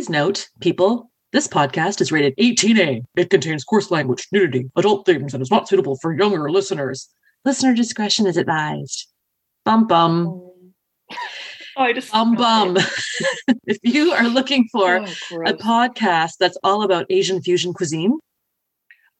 Please note, people, this podcast is rated 18A. It contains coarse language, nudity, adult themes, and is not suitable for younger listeners. Listener discretion is advised. Bum bum. Oh, I just Bum bum. if you are looking for Oh, a podcast that's all about Asian fusion cuisine,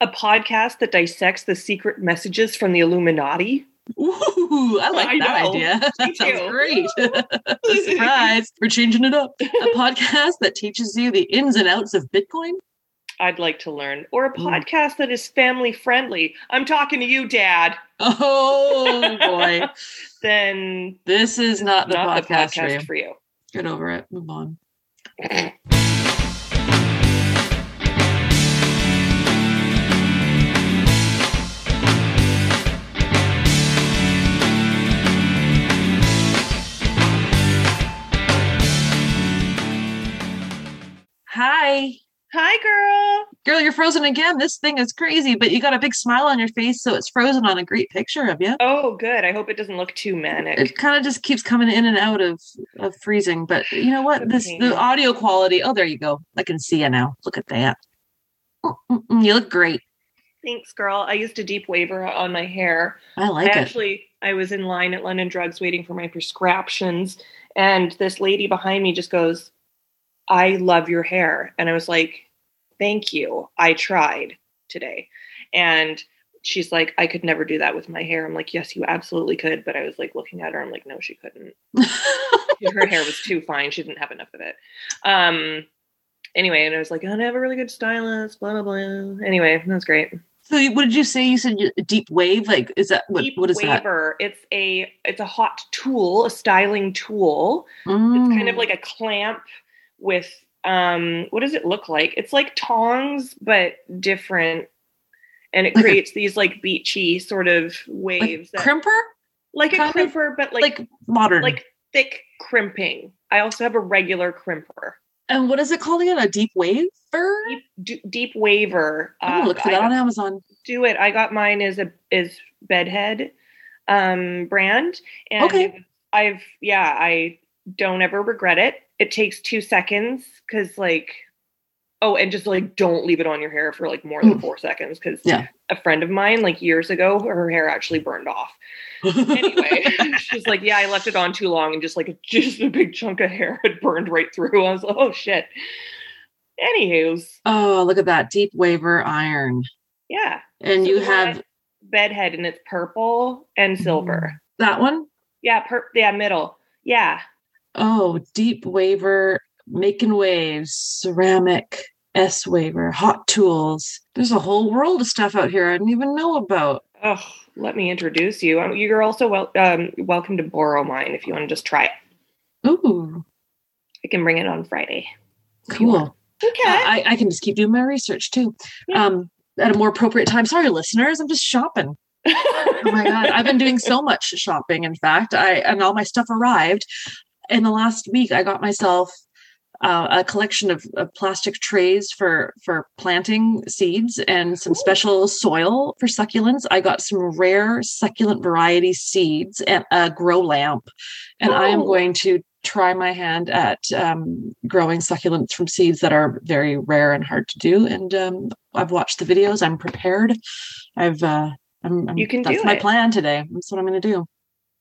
a podcast that dissects the secret messages from the Illuminati. Ooh, I like I that know. idea. That sounds too. great. Surprise. We're changing it up. A podcast that teaches you the ins and outs of Bitcoin. I'd like to learn, or a Mm. podcast that is family friendly. I'm talking to you, Dad. Oh boy. Then This is not the, not podcast, the podcast for you. for you. Get over it. Move on. Hi. Hi, girl. Girl, you're frozen again. This thing is crazy, but you got a big smile on your face, so it's frozen on a great picture of you. Oh, good. I hope it doesn't look too manic. It kind of just keeps coming in and out of, of freezing. But you know what? This the audio quality. Oh, there you go. I can see you now. Look at that. You look great. Thanks, girl. I used a deep waver on my hair. I like I it. actually I was in line at London Drugs waiting for my prescriptions, and this lady behind me just goes, "I love your hair," and I was like, "Thank you. I tried today," and she's like, "I could never do that with my hair." I'm like, "Yes, you absolutely could," but I was like looking at her. I'm like, "No, she couldn't. Her hair was too fine. She didn't have enough of it." Um. Anyway, and I was like, "I have a really good stylist." Blah blah blah. Anyway, that's great. so, what did you say? You said deep wave. Like, is that what? Deep what is that? waver. It's a it's a hot tool, a styling tool. It's kind of Mm. like a clamp with um what does it look like? It's like tongs but different. And it Like a- creates these like beachy sort of like waves that, crimper, like a crimper but like like, modern. like thick crimping. I also have a regular crimper. and what is it called again? A deep waver. Deep, d- deep waver. I'm gonna Uh, look for I that on Amazon. do it. I got mine is a is bedhead um brand and Okay. I've yeah, I don't ever regret it. It takes 2 seconds cuz like oh, and just like don't leave it on your hair for like more than Mm. 4 seconds cuz Yeah. a friend of mine like years ago her hair actually burned off. Anyway, she's like, "Yeah, I left it on too long and just like just a big chunk of hair had burned right through." I was like, "Oh shit." Anywho's, oh, look at that deep waver iron. yeah. And So you have bedhead and it's purple and silver. that one. Yeah, per- yeah, middle. Yeah. Oh, deep waver, making waves, ceramic, S waver, hot tools. There's a whole world of stuff out here I didn't even know about. Oh, let me introduce you. Um, You're also wel- um, welcome to borrow mine if you want to just try it. Ooh, I can bring it on Friday. if you want. cool. Okay. I, I can just keep doing my research too. Yeah. Um, at a more appropriate time. Sorry, listeners, I'm just shopping. Oh my god, I've been doing so much shopping. In fact, I and all my stuff arrived in the last week. I got myself uh, a collection of, of plastic trays for for planting seeds and some Ooh. special soil for succulents. I got some rare succulent variety seeds and a grow lamp, and I am going to try my hand at um, growing succulents from seeds that are very rare and hard to do. And um, I've watched the videos. I'm prepared. I've uh, I'm, I'm You can that's my plan today. That's what I'm going to do.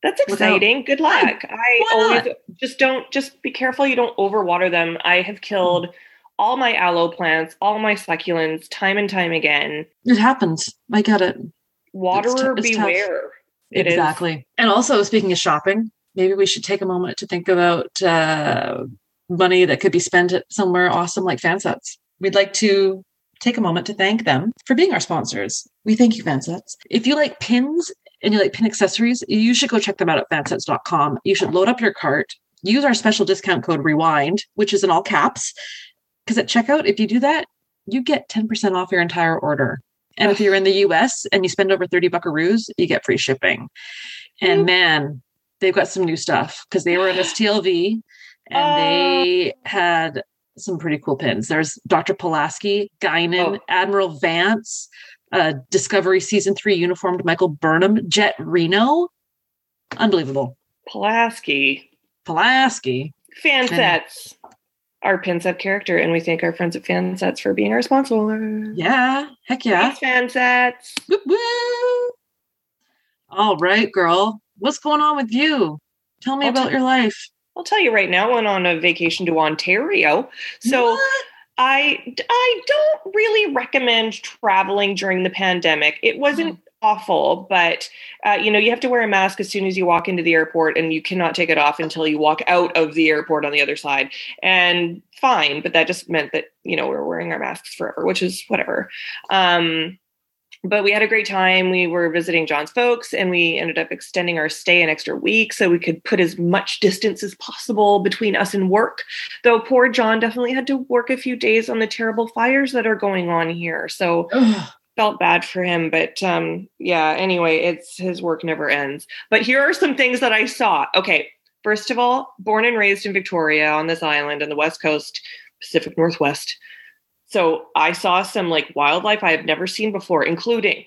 That's exciting. Good luck. I always just don't just be careful you don't overwater them. I have killed all my aloe plants, all my succulents, time and time again. It happens. I get it. Waterer it's tough. beware. It is. exactly. And also, speaking of shopping, maybe we should take a moment to think about uh, money that could be spent at somewhere awesome like Fansets. We'd like to take a moment to thank them for being our sponsors. We thank you, Fansets. If you like pins and you like pin accessories, you should go check them out at fansets.com. You should load up your cart, use our special discount code REWIND, which is in all caps. Because at checkout, if you do that, you get 10% off your entire order. And if you're in the US and you spend over 30 buckaroos, you get free shipping. And man, they've got some new stuff because they were in this TLV and Oh. they had some pretty cool pins. There's Dr. Pulaski, Guinan, Oh. Admiral Vance, uh, Discovery Season 3 uniformed Michael Burnham, Jet Reno. Unbelievable. Pulaski. Pulaski. Fansets. our pin set character, and we thank our friends at Fansets for being our sponsor. Yeah. Heck yeah. Thanks, Fansets. Woo woo. All right, girl. What's going on with you? Tell me I'll about tell- your life. I'll tell you right now, I went on a vacation to Ontario. So What? I I don't really recommend traveling during the pandemic. It wasn't awful, but uh, you know you have to wear a mask as soon as you walk into the airport, and you cannot take it off until you walk out of the airport on the other side. And fine, but that just meant that you know we were wearing our masks forever, which is whatever. Um, but we had a great time. We were visiting John's folks, and we ended up extending our stay an extra week so we could put as much distance as possible between us and work. Though poor John definitely had to work a few days on the terrible fires that are going on here. So felt bad for him. But um, yeah, anyway, it's his work never ends. But here are some things that I saw. Okay, first of all, born and raised in Victoria on this island on the west coast, Pacific Northwest. So I saw some like wildlife I have never seen before, including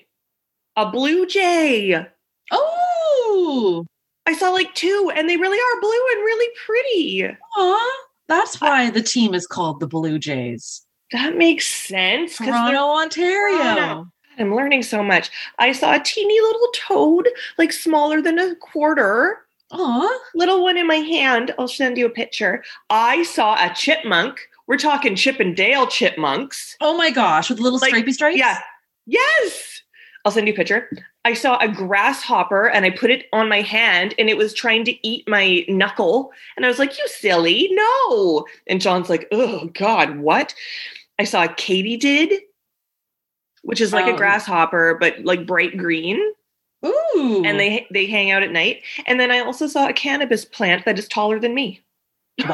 a blue jay. Oh, I saw like two, and they really are blue and really pretty. aw. that's why the team is called the Blue Jays. That makes sense. Toronto, Ontario. Toronto. I'm learning so much. I saw a teeny little toad, like smaller than a quarter, Aw, little one in my hand. I'll send you a picture. I saw a chipmunk. We're talking Chip and Dale chipmunks. oh my gosh, with little Like, stripy stripes. Yeah. Yes. I'll send you a picture. I saw a grasshopper and I put it on my hand and it was trying to eat my knuckle. And I was like, You silly, no. And John's like, Oh, God, what? I saw a katydid, which is like a Um, grasshopper, but like bright green. Ooh, And they they hang out at night. And then I also saw a cannabis plant that is taller than me.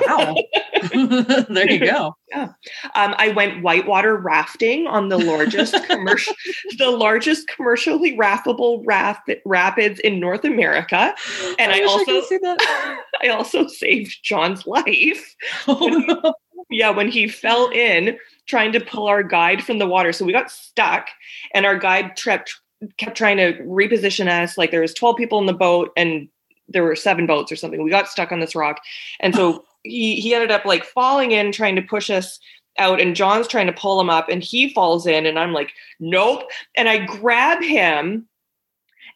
wow. there you go. Um, I went whitewater rafting on the largest commercial, the largest commercially raftable rap- rapids in North America. And I wish also- that. I also saved John's life. Oh, no. Yeah, when he fell in trying to pull our guide from the water, so we got stuck, and our guide kept kept trying to reposition us. Like there was twelve people in the boat, and there were seven boats or something. We got stuck on this rock, and so he he ended up like falling in, trying to push us out, and John's trying to pull him up, and he falls in, and I'm like, nope, and I grab him,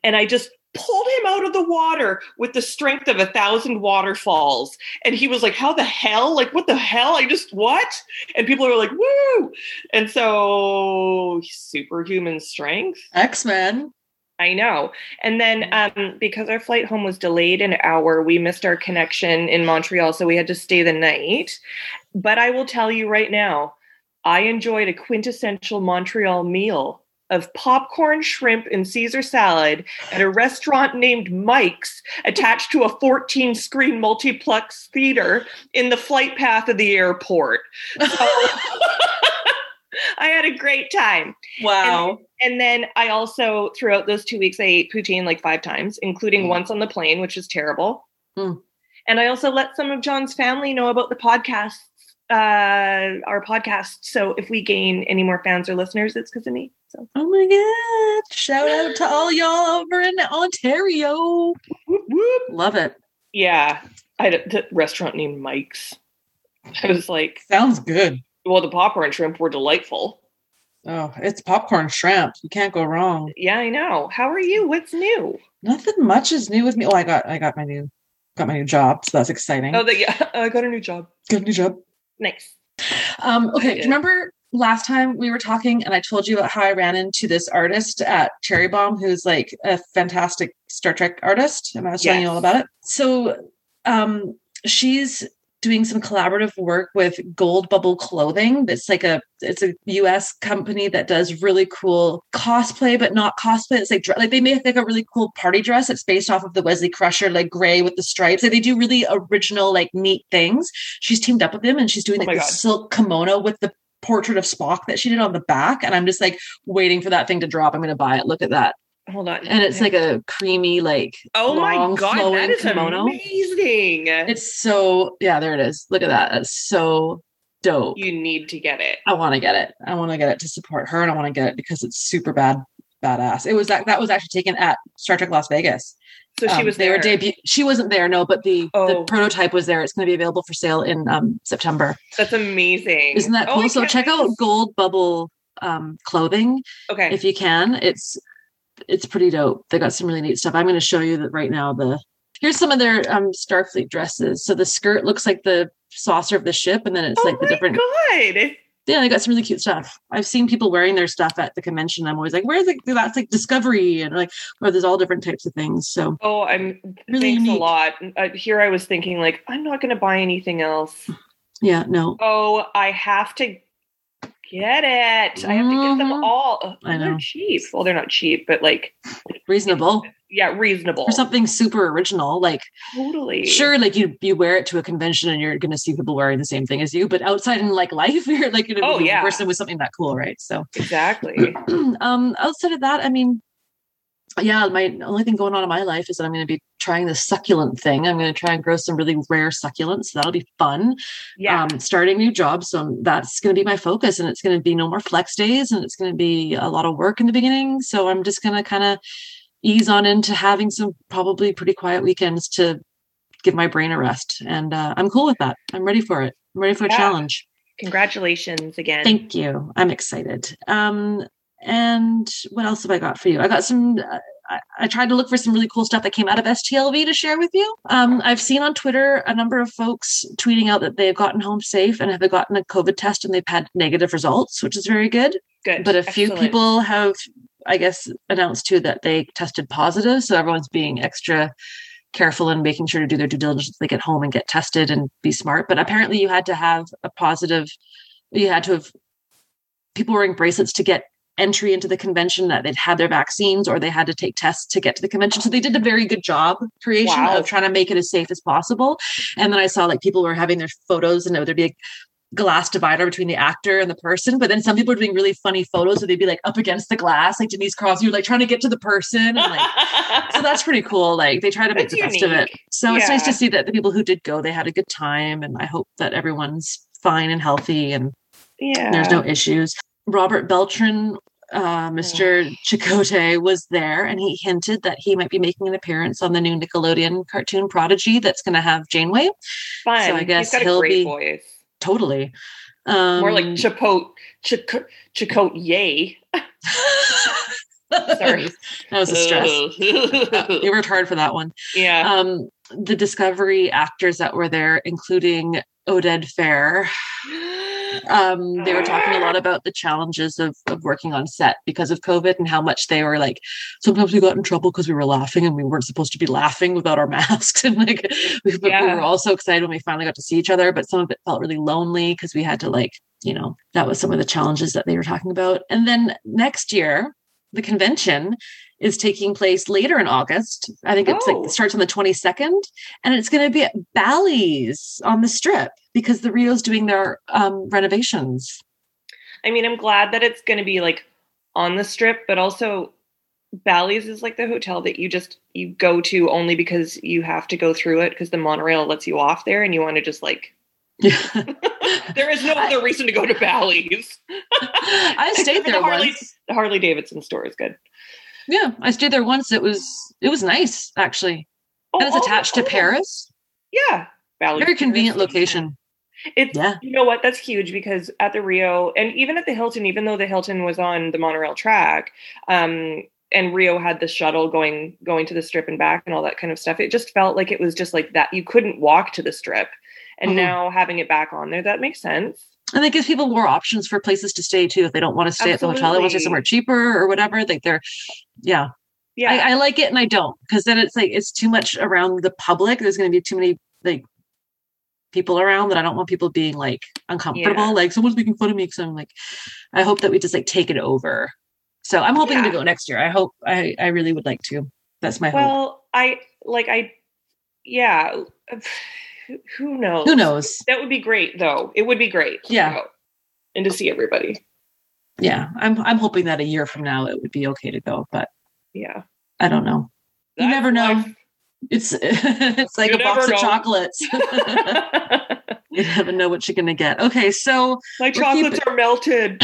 and I just pulled him out of the water with the strength of a thousand waterfalls. And he was like how the hell? Like what the hell? I just what? And people are like woo! And so superhuman strength. X Men. I know and then um because our flight home was delayed an hour we missed our connection in montreal so we had to stay the night but i will tell you right now i enjoyed a quintessential montreal meal of popcorn, shrimp, and Caesar salad at a restaurant named Mike's attached to a 14 screen multiplex theater in the flight path of the airport. So I had a great time. wow. And then I also, throughout those two weeks, I ate poutine like five times, including Mm. once on the plane, which is terrible. Mm. And I also let some of John's family know about the podcast, uh, our podcast. So if we gain any more fans or listeners, it's because of me. So Oh my god. Shout out to all y'all over in Ontario. whoop, whoop. Love it. yeah, I had a the restaurant named Mike's. I was like, Sounds good. well, the popper and shrimp were delightful. Oh, it's popcorn shrimp. You can't go wrong. Yeah, I know. How are you? What's new? Nothing much is new with me. Oh, I got I got my new got my new job, so that's exciting. Oh, the, yeah, I got a new job. Got a new job. Nice. Um, okay, do you remember last time we were talking and I told you about how I ran into this artist at Cherry Bomb who's like a fantastic Star Trek artist? And I was telling you all about it. So um she's doing some collaborative work with Gold Bubble Clothing. It's like a it's a US company that does really cool cosplay, but not cosplay. It's like like they make like a really cool party dress. It's based off of the Wesley Crusher, like gray with the stripes. Like they do really original, like neat things. She's teamed up with them and she's doing Oh like my the God. silk kimono with the portrait of Spock that she did on the back. And I'm just like waiting for that thing to drop. I'm gonna buy it. Look at that. Hold on. And it's like a creamy, like oh my god, that is kimono. amazing. It's so yeah, there it is. Look at that. That's so dope. you need to get it. I want to get it. I want to get it to support her, and I want to get it because it's super bad, badass. It was that that was actually taken at Star Trek Las Vegas. So she Um, was they there. were debut. She wasn't there, no, but the, the Oh. prototype was there. It's going to be available for sale in um, September. That's amazing. Isn't that Oh, cool? So check out Gold Bubble um, clothing Okay. if you can. It's it's pretty dope. They got some really neat stuff. I'm going to show you that right now. The here's some of their um, Starfleet dresses. So the skirt looks like the saucer of the ship, and then it's oh like the my different. God. Yeah, they got some really cute stuff. I've seen people wearing their stuff at the convention. I'm always like, where's it? That's like Discovery, and like, or there's all different types of things. So Oh, I'm Really thanks a lot. Uh, here I was thinking like I'm not going to buy anything else. yeah, no, Oh, I have to get it. I have to get them Mhm. all. Ugh, I They're know. cheap. Well, they're not cheap, but like reasonable yeah, reasonable. for something super original. Like Totally. sure like you you wear it to a convention and you're going to see people wearing the same thing as you but outside in like life you're like to Oh, be yeah. a person with something that cool right so Exactly. um outside of that i mean yeah my only thing going on in my life is that i'm going to be trying this succulent thing. I'm going to try and grow some really rare succulents. So that'll be fun. Yeah. um starting new jobs so that's going to be my focus and it's going to be no more flex days and it's going to be a lot of work in the beginning. So i'm just going to kind of ease on into having some probably pretty quiet weekends to give my brain a rest. And uh, i'm cool with that. I'm ready for it. I'm ready for a Yeah. challenge. Congratulations again. thank you. I'm excited. Um and what else have i got for you i got some uh, I, I tried to look for some really cool stuff that came out of STLV to share with you. Um, I've seen on Twitter a number of folks tweeting out that they've gotten home safe and have gotten a COVID test and they've had negative results, which is very good Good. but a few Excellent. people have i guess announced too that they tested positive so everyone's being extra careful and making sure to do their due diligence they get home and get tested and be smart but apparently you had to have a positive you had to have people wearing bracelets to get entry into the convention that they'd had their vaccines or they had to take tests to get to the convention so they did a very good job creation Wow. of trying to make it as safe as possible and then i saw like people were having their photos and there'd be a glass divider between the actor and the person. But then some people are doing really funny photos where they'd be like up against the glass, like Denise Crosby, like trying to get to the person. And like, so that's pretty cool. Like they try to make That's the best of it. unique. So it's nice to see that the people who did go, they had a good time. And I hope that everyone's fine and healthy and yeah. there's no issues. Robert Beltran, uh, Mr. Chicote was there and he hinted that he might be making an appearance on the new Nickelodeon cartoon Prodigy that's going to have Janeway. fun. so I guess he'll great be- voice. Totally. Um, More like Chipote, Chicote, Chicote, yay. Sorry. that was a stress. you worked hard for that one. yeah. Um, the Discovery actors that were there, including Oded Fehr, um, they were talking a lot about the challenges of, of working on set because of COVID and how much they were like, sometimes we got in trouble because we were laughing and we weren't supposed to be laughing without our masks. And like, we, but we were all so excited when we finally got to see each other, but some of it felt really lonely because we had to like, you know, that was some of the challenges that they were talking about. And then next year, the convention is taking place later in August. I think it's Oh. like it starts on the 22nd and it's going to be at Bally's on the strip because the Rio's doing their um, renovations. I mean, I'm glad that it's going to be like on the strip, but also Bally's is like the hotel that you just you go to only because you have to go through it because the monorail lets you off there and you want to just like Yeah. there is no other reason to go to Bally's. I stayed there the Harley, once. The Harley Davidson store is good. Yeah, I stayed there once. It was it was nice actually. Oh, and it's oh, attached to oh, Paris. Yeah, Bally's. Very convenient location. It's Yeah. you know what that's huge because at the Rio and even at the Hilton, even though the Hilton was on the monorail track, um, and Rio had the shuttle going going to the strip and back and all that kind of stuff, it just felt like it was just like that. You couldn't walk to the strip, and Mhm. now having it back on there, that makes sense. And it gives people more options for places to stay too. If they don't want to stay at the hotel, they want to stay somewhere cheaper or whatever. Like they're, yeah, Yeah, I, I like it and I don't because then it's like it's too much around the public. There's going to be too many like people around that I don't want people being like uncomfortable. Yeah. Like someone's making fun of me because I'm like, I hope that we just like take it over. So I'm hoping to go next year. I hope I I really would like to. That's my hope. well, I like I, yeah. Who knows? Who knows? That would be great, though. It would be great. Yeah. and to see everybody. Yeah, I'm I'm hoping that a year from now it would be okay to go, but Yeah, I don't know. You never know. It's it's like You a box never of chocolates. you never know what you're gonna get. Okay, so My chocolates are melted.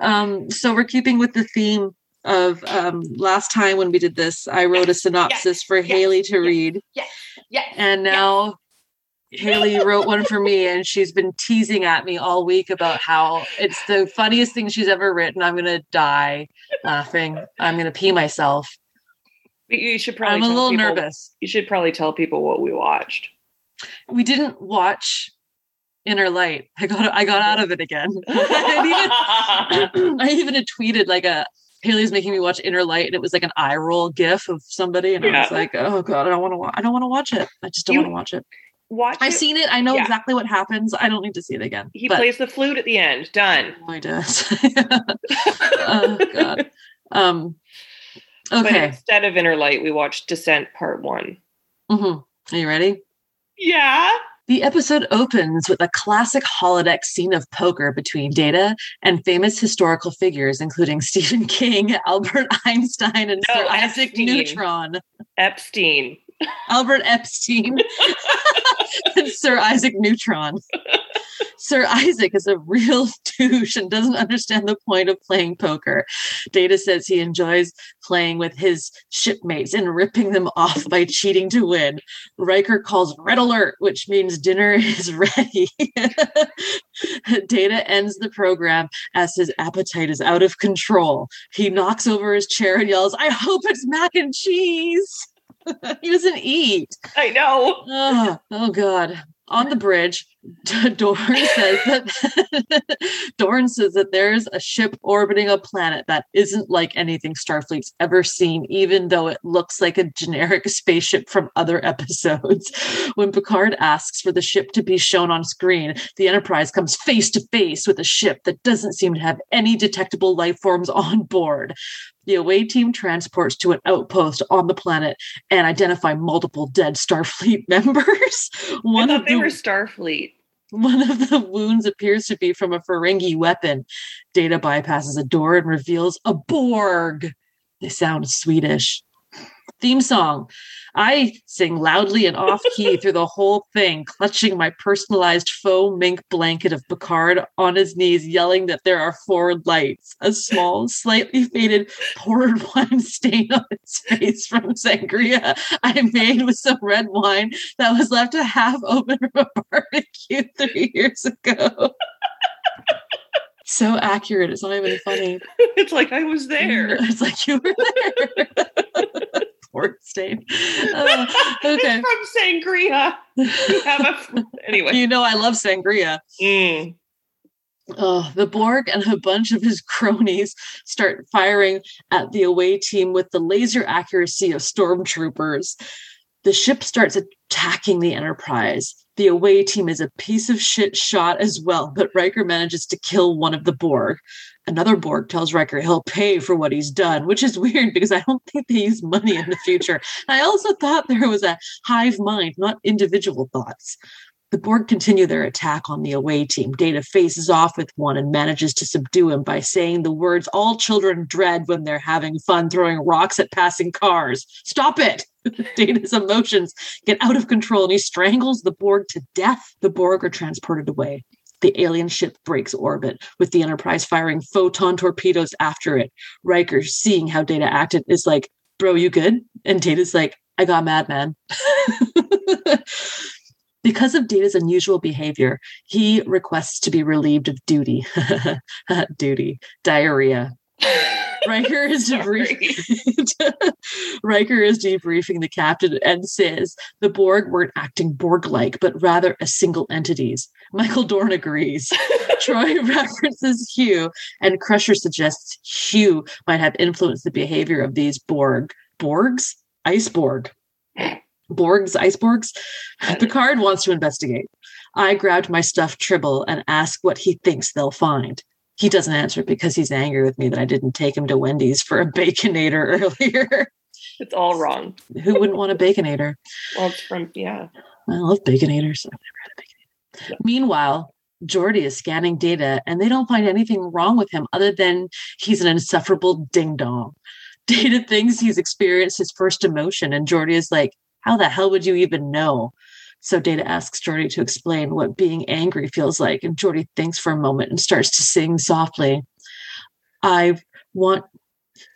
um so we're keeping with the theme of um, last time when we did this. I wrote a synopsis for Haley to read. Yes. Yes. And now Haley wrote one for me, and she's been teasing at me all week about how it's the funniest thing she's ever written. I'm gonna die laughing. I'm gonna pee myself. You should probably. I'm a tell little people- nervous. You should probably tell people what we watched. We didn't watch Inner Light. I got I got out of it again. I even, I even had tweeted like a Haley's making me watch Inner Light, and it was like an eye roll gif of somebody, and I was like, oh god, I don't want to. Wa- I don't want to watch it. I just don't want to watch it. Watch. I've it. seen it. I know Yeah. exactly what happens. I don't need to see it again. He plays the flute at the end. Done. Oh, he does. oh god. Um. But Okay. instead of Inner Light, we watched Descent Part One. hmm Are you ready? Yeah. The episode opens with a classic holodeck scene of poker between Data and famous historical figures, including Stephen King, Albert Einstein, and No, Sir Isaac Epstein. Neutron. Epstein. Albert Epstein and Sir Isaac Neutron. Sir Isaac is a real douche and doesn't understand the point of playing poker. Data says he enjoys playing with his shipmates and ripping them off by cheating to win. Riker calls red alert, which means dinner is ready. Data ends the program as his appetite is out of control. He knocks over his chair and yells, I hope it's mac and cheese. he doesn't eat. I know. Oh, oh God. On the bridge, Dorn says that Dorn says that there's a ship orbiting a planet that isn't like anything Starfleet's ever seen, even though it looks like a generic spaceship from other episodes. When Picard asks for the ship to be shown on screen, the Enterprise comes face to face with a ship that doesn't seem to have any detectable life forms on board. The away team transports to an outpost on the planet and identify multiple dead Starfleet members. One I of thought they the were Starfleet. One of the wounds appears to be from a Ferengi weapon. Data bypasses a door and reveals a Borg. They sound Swedish. Theme song. I sing loudly and off key through the whole thing, clutching my personalized faux mink blanket of Picard on his knees, yelling that there are four lights. A small, slightly faded poured wine stain on his face from sangria I made with some red wine that was left a half open from a barbecue three years ago. so accurate. It's not even funny. it's like I was there. It's like you were there. Port stain. Uh, okay. It's from Sangria. You have a anyway. You know I love sangria. Mm. Oh, the Borg and a bunch of his cronies start firing at the away team with the laser accuracy of stormtroopers. The ship starts attacking the Enterprise. The away team is a piece of shit shot as well, but Riker manages to kill one of the Borg. Another Borg tells Riker he'll pay for what he's done, which is weird because I don't think they use money in the future. I also thought there was a hive mind, not individual thoughts. The Borg continue their attack on the away team. Data faces off with one and manages to subdue him by saying the words all children dread when they're having fun throwing rocks at passing cars. Stop it! Data's emotions get out of control and he strangles the Borg to death. The Borg are transported away. The alien ship breaks orbit, with the Enterprise firing photon torpedoes after it. Riker, seeing how Data acted, is like, Bro, you good? And Data's like, I got mad, man. Because of Data's unusual behavior, he requests to be relieved of duty. duty. Diarrhea. Riker is debriefing. Riker is debriefing the captain and says the Borg weren't acting Borg-like, but rather as single entities. Michael Dorn agrees. Troi references Hugh, and Crusher suggests Hugh might have influenced the behavior of these Borg. Borgs? Iceborg. Borgs, Iceborgs? Picard wants to investigate. I grabbed my stuffed Tribble and ask what he thinks they'll find. He doesn't answer because he's angry with me that I didn't take him to Wendy's for a baconator earlier. It's all wrong. Who wouldn't want a baconator? Well, it's from yeah. I love baconators. I've never had a baconator. Yeah. Meanwhile, Geordi is scanning data and they don't find anything wrong with him other than he's an insufferable ding dong. Data thinks he's experienced his first emotion, and Geordi is like, How the hell would you even know? So Data asks Geordi to explain what being angry feels like, and Geordi thinks for a moment and starts to sing softly. I want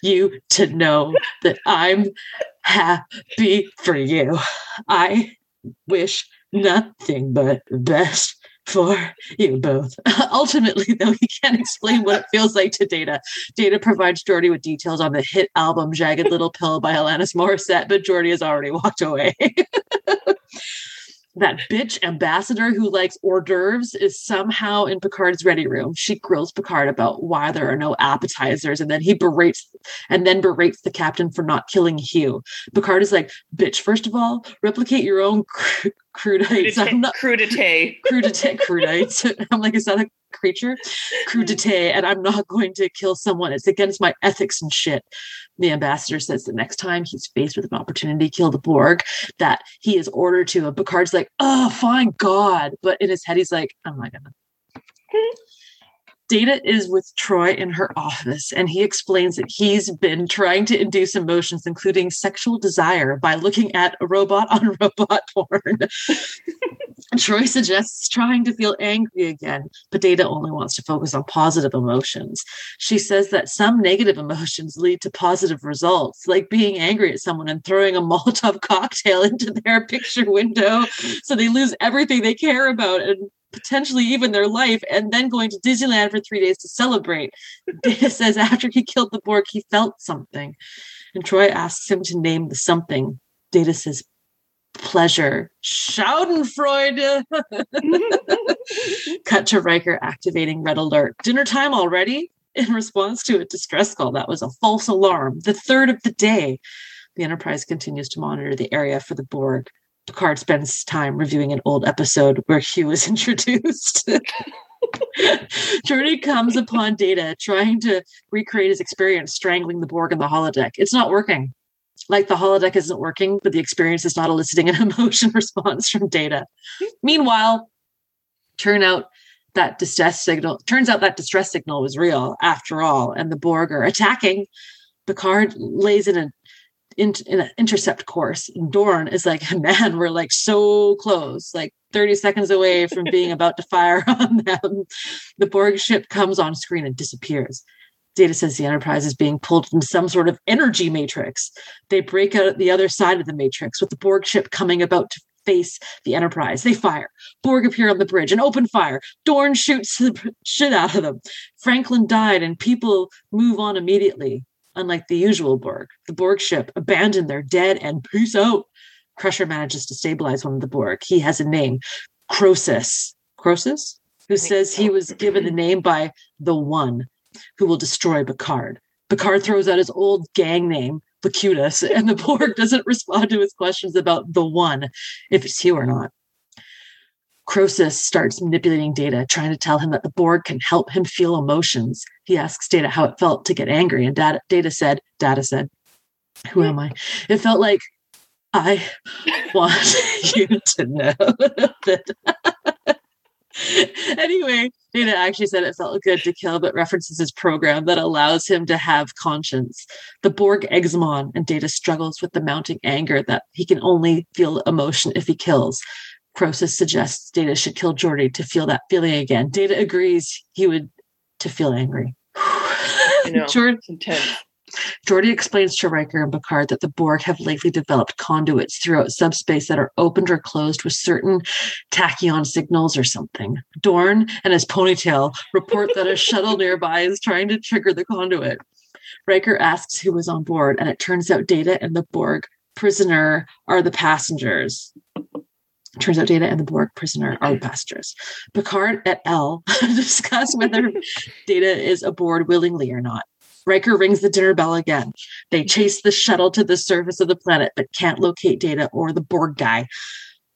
you to know that I'm happy for you. I wish nothing but best for you both. Ultimately, though, he can't explain what it feels like to Data. Data provides Geordi with details on the hit album Jagged Little Pill by Alanis Morissette, but Geordi has already walked away. that bitch ambassador who likes hors d'oeuvres is somehow in Picard's ready room. She grills Picard about why there are no appetizers, and then he berates and then berates the captain for not killing Hugh. Picard is like, "Bitch, first of all, replicate your own cr- crudites. Crudite. I'm not Crudite. crudite, crudites. I'm like, is that a creature? Crudite, and I'm not going to kill someone. It's against my ethics and shit. The ambassador says the next time he's faced with an opportunity to kill the Borg, that he is ordered to. And Picard's like, oh, fine, God. But in his head, he's like, I'm not gonna. Data is with Troi in her office, and he explains that he's been trying to induce emotions, including sexual desire, by looking at a robot on robot porn. Troi suggests trying to feel angry again, but Data only wants to focus on positive emotions. She says that some negative emotions lead to positive results, like being angry at someone and throwing a Molotov cocktail into their picture window so they lose everything they care about and potentially even their life, and then going to Disneyland for three days to celebrate. Data says after he killed the Borg, he felt something. And Troi asks him to name the something. Data says, pleasure. Schadenfreude. Cut to Riker activating red alert. Dinner time already? In response to a distress call, that was a false alarm, the third of the day. The Enterprise continues to monitor the area for the Borg. Picard spends time reviewing an old episode where Hugh is introduced. Geordi comes upon Data trying to recreate his experience strangling the Borg in the holodeck. It's not working. Like the holodeck isn't working, but the experience is not eliciting an emotion response from Data. Meanwhile, turn out that distress signal turns out that distress signal was real after all, and the Borg are attacking. Picard lays in a in, in an intercept course. And Dorn is like, man, we're like so close, like 30 seconds away from being about to fire on them. The Borg ship comes on screen and disappears. Data says the Enterprise is being pulled into some sort of energy matrix. They break out at the other side of the matrix with the Borg ship coming about to face the Enterprise. They fire. Borg appear on the bridge and open fire. Dorn shoots the shit out of them. Franklin died and people move on immediately unlike the usual Borg. The Borg ship abandoned their dead and peace out. Crusher manages to stabilize one of the Borg. He has a name, Crosis. Crosis? Who says he was given the name by the One, who will destroy Picard. Picard throws out his old gang name, Locutus, and the Borg doesn't respond to his questions about the One, if it's Hugh or not. Crosis starts manipulating Data, trying to tell him that the Borg can help him feel emotions. He asks Data how it felt to get angry, and Data, Data said, Data said, Who am I? It felt like I want you to know that. anyway, Data actually said it felt good to kill, but references his program that allows him to have conscience. The Borg eggs him on, and Data struggles with the mounting anger that he can only feel emotion if he kills. Crosis suggests Data should kill Geordi to feel that feeling again. Data agrees he would to feel angry. I know. Intense. Explains to Riker and Picard that the Borg have lately developed conduits throughout subspace that are opened or closed with certain tachyon signals or something. Dorn and his ponytail report that a shuttle nearby is trying to trigger the conduit. Riker asks who was on board, and it turns out Data and the Borg prisoner are the passengers. Turns out Data and the Borg prisoner are mm-hmm. the passengers. Picard et al. discuss whether Data is aboard willingly or not. Riker rings the dinner bell again. They chase the shuttle to the surface of the planet, but can't locate Data or the Borg guy.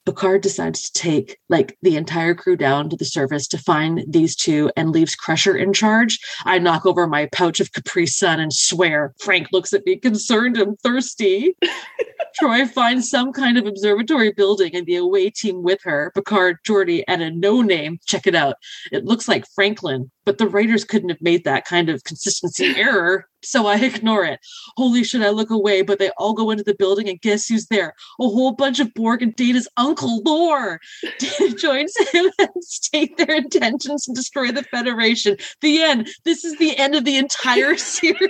Picard decides to take like the entire crew down to the surface to find these two and leaves Crusher in charge. I knock over my pouch of Capri Sun and swear. Frank looks at me concerned and thirsty. Troi finds some kind of observatory building and the away team with her, Picard, Geordi, and a no name. Check it out. It looks like Franklin, but the writers couldn't have made that kind of consistency error. So I ignore it. Holy shit, I look away, but they all go into the building and guess who's there? A whole bunch of Borg and Data's uncle Lore. Data joins him and state their intentions and destroy the Federation. The end. This is the end of the entire series.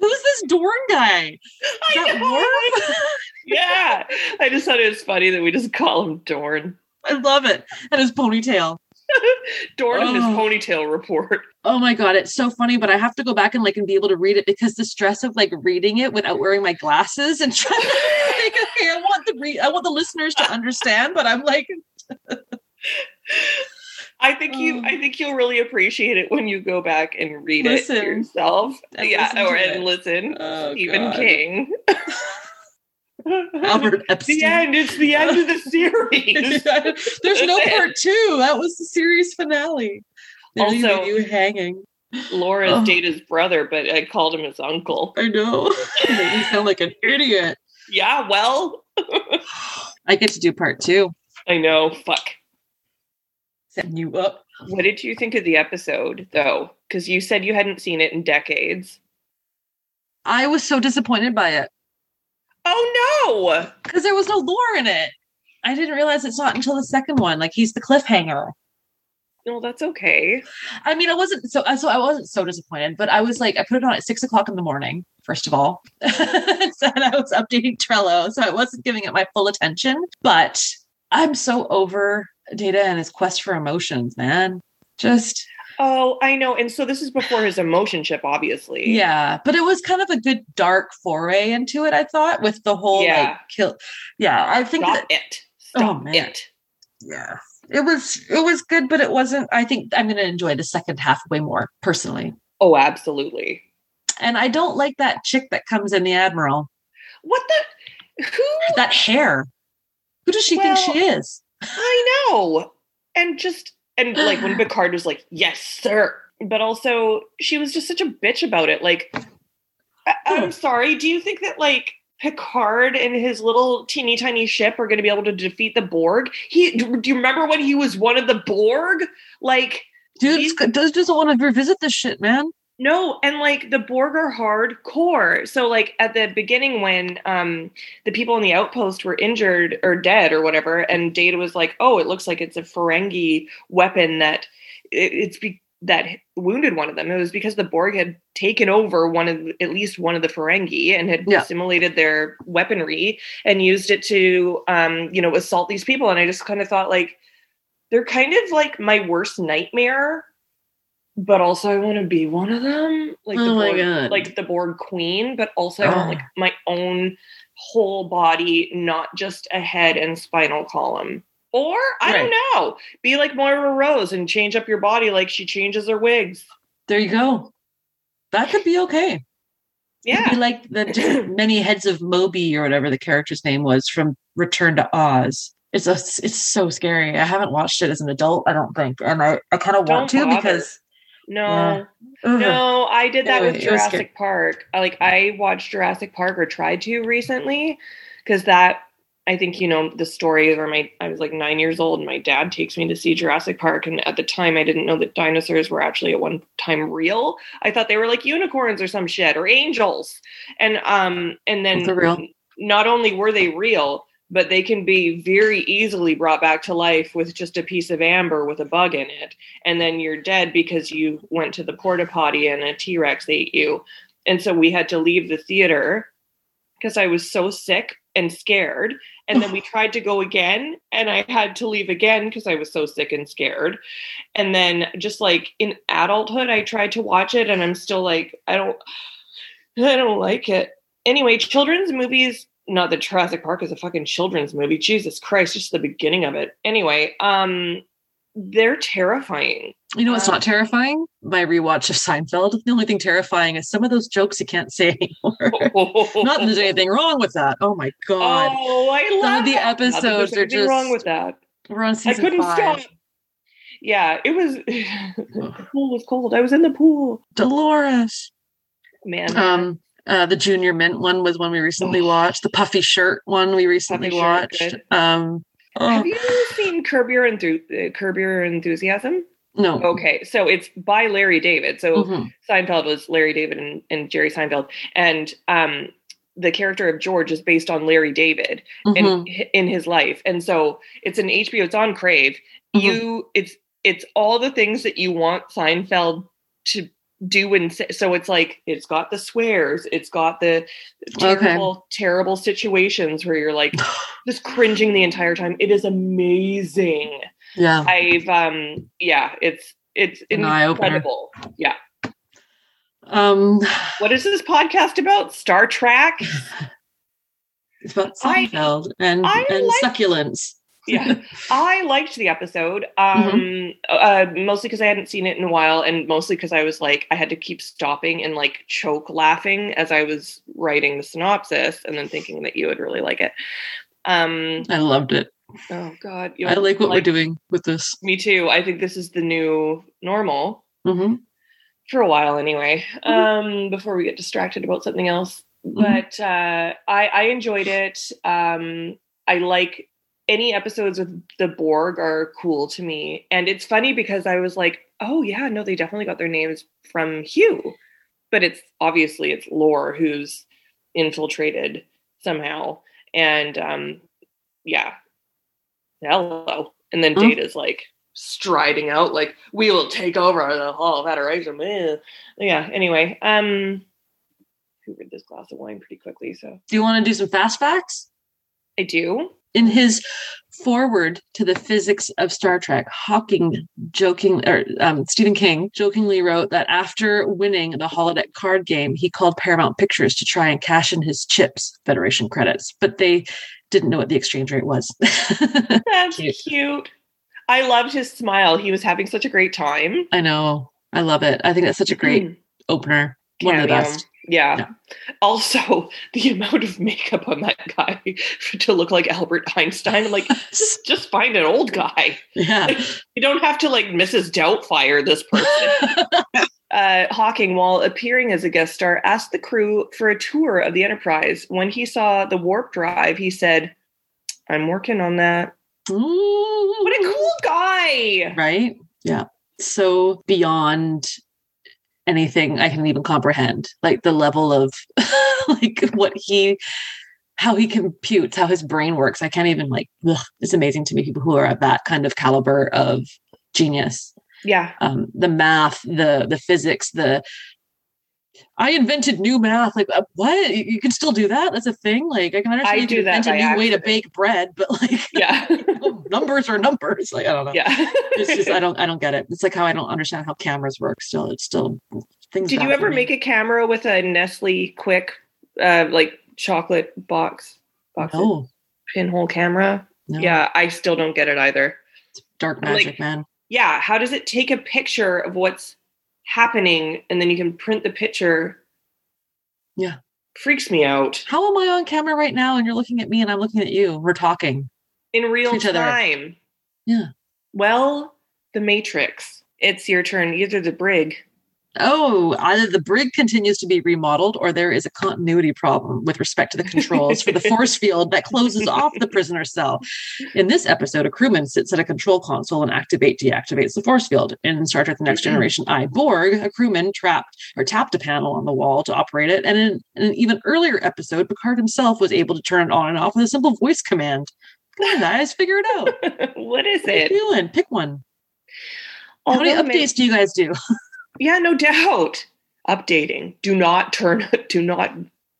Who's this Dorn guy? I that know. Yeah. I just thought it was funny that we just call him Dorn. I love it. And his ponytail. Dorn and his Oh. ponytail report. Oh my god, it's so funny, but I have to go back and like and be able to read it because the stress of like reading it without wearing my glasses and trying to think, okay, I want the re- I want the listeners to understand, but I'm like, I think you Oh. I think you'll really appreciate it when you go back and read Listen. it yourself. Yeah, or and it. listen. Oh, Stephen God. King. Albert Epstein. The end. It's the end of the series. There's no part two. That was the series finale. Leave Also- you hanging. Lore's Oh. Data's brother, but I called him his uncle. I know. you sound like an idiot. Yeah, well, I get to do part two. I know. Fuck. Setting you up. What did you think of the episode, though? Because you said you hadn't seen it in decades. I was so disappointed by it. Oh no! because there was no lore in it. I didn't realize it's not until the second one. Like he's the cliffhanger. No, that's okay. I mean, I wasn't so so I wasn't so disappointed, but I was like, I put it on at six o'clock in the morning. First of all, and I was updating Trello, so I wasn't giving it my full attention. But I'm so over Data and his quest for emotions, man. Just Oh, I know. And so this is before his emotion chip, obviously. yeah, but it was kind of a good dark foray into it. I thought with the whole Yeah. like kill. Yeah, I think Stop that it. Oh, Stop Oh, man. it. yeah it was it was good but it wasn't i think i'm going to enjoy the second half way more personally Oh, absolutely. and i don't like that chick that comes in the admiral What the? Who? that hair who does she Well- think she is I know. And just, and like when Picard was like, yes, sir. But also, she was just such a bitch about it. Like, I- I'm hmm. sorry. Do you think that, like, Picard and his little teeny tiny ship are going to be able to defeat the Borg? He, do you remember when he was one of the Borg? Like, dude does doesn't want to revisit this shit man No, and like the Borg are hardcore. So like at the beginning when um the people in the outpost were injured or dead or whatever, and Data was like, "Oh, it looks like it's a Ferengi weapon that it, it's be- that wounded one of them." It was because the Borg had taken over one of at least one of the Ferengi and had Yeah. assimilated their weaponry and used it to um you know assault these people. And I just kind of thought like they're kind of like my worst nightmare but also I want to be one of them, like the Oh Borg, God. like the Borg queen. But also I want Oh. like my own whole body, not just a head and spinal column. Or I don't know, be like Moira Rose and change up your body like she changes her wigs. there you go that could be okay Yeah, be like the many heads of moby or whatever the character's name was from return to oz it's a, it's so scary i haven't watched it as an adult i don't think and i, I kind of want to because no, Yeah. No, I did that Anyway, with Jurassic Park. Like I watched Jurassic Park or tried to recently because that I think you know the story where my I was like nine years old and my dad takes me to see Jurassic Park and at the time I didn't know that dinosaurs were actually at one time real. I thought they were like unicorns or some shit or angels. And um and then They're real. not only were they real, but they can be very easily brought back to life with just a piece of amber with a bug in it. And then you're dead because you went to the porta potty and a T Rex ate you. And so we had to leave the theater because I was so sick and scared. And then we tried to go again, and I had to leave again because I was so sick and scared. And then just like in adulthood, I tried to watch it, and I'm still like, I don't, I don't like it. Anyway, children's movies. Not that Jurassic Park is a fucking children's movie. Jesus Christ, just the beginning of it. Anyway, um, they're terrifying. You know what's Uh, not terrifying? My rewatch of Seinfeld. The only thing terrifying is some of those jokes you can't say anymore. not that there's anything wrong with that. Oh my god. Oh, I love Some of the that. Not that episodes are anything wrong with that. We're on I season couldn't five. stop. Yeah, it was. the pool was cold. I was in the pool. Dolores. Man, Um, uh, the Junior Mint one was one we recently Oh. watched. The puffy shirt one we recently Puffy watched. Um, Oh, Have you seen Curb Your, Enthu- uh, Curb Your Enthusiasm? no. Okay, so it's by Larry David. So Mhm. Seinfeld was Larry David and, and Jerry Seinfeld, and um, the character of George is based on Larry David Mhm. in in his life, and so it's an HBO. It's on Crave. Mhm. You, it's it's all the things that you want Seinfeld to do and say. so it's like it's got the swears, it's got the Okay. terrible terrible situations where you're like just cringing the entire time. It is amazing. yeah. I've um yeah, it's it's An incredible. Yeah. Um, What is this podcast about? Star Trek? it's about I- Seinfeld and I and like- succulents. Yeah. I liked the episode. Um uh mostly because I hadn't seen it in a while and mostly because I was like I had to keep stopping and like choke laughing as I was writing the synopsis and then thinking that you would really like it. Um I loved it. oh god. I like what we're doing with this. Me too. I think this is the new normal. hmm for a while anyway Mhm. um before we get distracted about something else Mhm. but uh i i enjoyed it um i like any episodes with the borg are cool to me. And it's funny because i was like oh yeah no they definitely got their names from hugh. But it's obviously it's lore who's infiltrated somehow. And um yeah. Hello. And then Mhm. data's like striding out like we will take over the hall of adoration yeah anyway um hoovered this glass of wine pretty quickly so. Do you want to do some fast facts? i do In his forward to the physics of Star Trek, Hawking joking or um, Stephen King jokingly wrote that after winning the holodeck card game, he called Paramount Pictures to try and cash in his chips Federation credits, but they didn't know what the exchange rate was. that's Cute. cute. i loved his smile he was having such a great time I know. I love it. I think that's such a great opener. One of the best. Yeah. Also, the amount of makeup on that guy to look like Albert Einstein. I'm like, just just find an old guy. yeah. You don't have to like Mrs. Doubtfire this person. uh, Hawking, while appearing as a guest star, asked the crew for a tour of the Enterprise. When he saw the warp drive, he said, "I'm working on that." What a cool guy! right? Yeah. So beyond anything I can even comprehend, like the level of like what he how he computes, how his brain works. I can't even like ugh, it's amazing to me people who are at that kind of caliber of genius. Yeah, Um the math, the the physics, the I invented new math. Like uh, what? You, can still do that? That's a thing. Like I can understand I you do that invent a new way to bake bread, but like yeah, numbers are numbers. Like I don't know yeah. it's just I don't I don't get it. It's like how I don't understand how cameras work. Still, it's still things. Did you ever make a camera with a Nestle Quick, uh, like chocolate box, box No, pinhole camera? no. Yeah, I still don't get it either. dark I'm like- magic, man. Yeah, how does it take a picture of what's happening and then you can print the picture? Yeah. freaks me out How am I on camera right now? And you're looking at me, and I'm looking at you. We're talking. in real each other. time. Yeah. Well, the Matrix. It's your turn. Either the brig. Oh, either the brig continues to be remodeled, or there is a continuity problem with respect to the controls for the force field that closes off the prisoner cell. In this episode, a crewman sits at a control console and activate deactivates the force field. In Star Trek: The Next Generation, I Borg, a crewman trapped or tapped a panel on the wall to operate it. And in, in an even earlier episode, Picard himself was able to turn it on and off with a simple voice command. Come on, guys, figure it out. what is What are you it? doing? Pick one. How many Although ma- updates do you guys do? Yeah, no doubt. Updating. Do not turn. Do not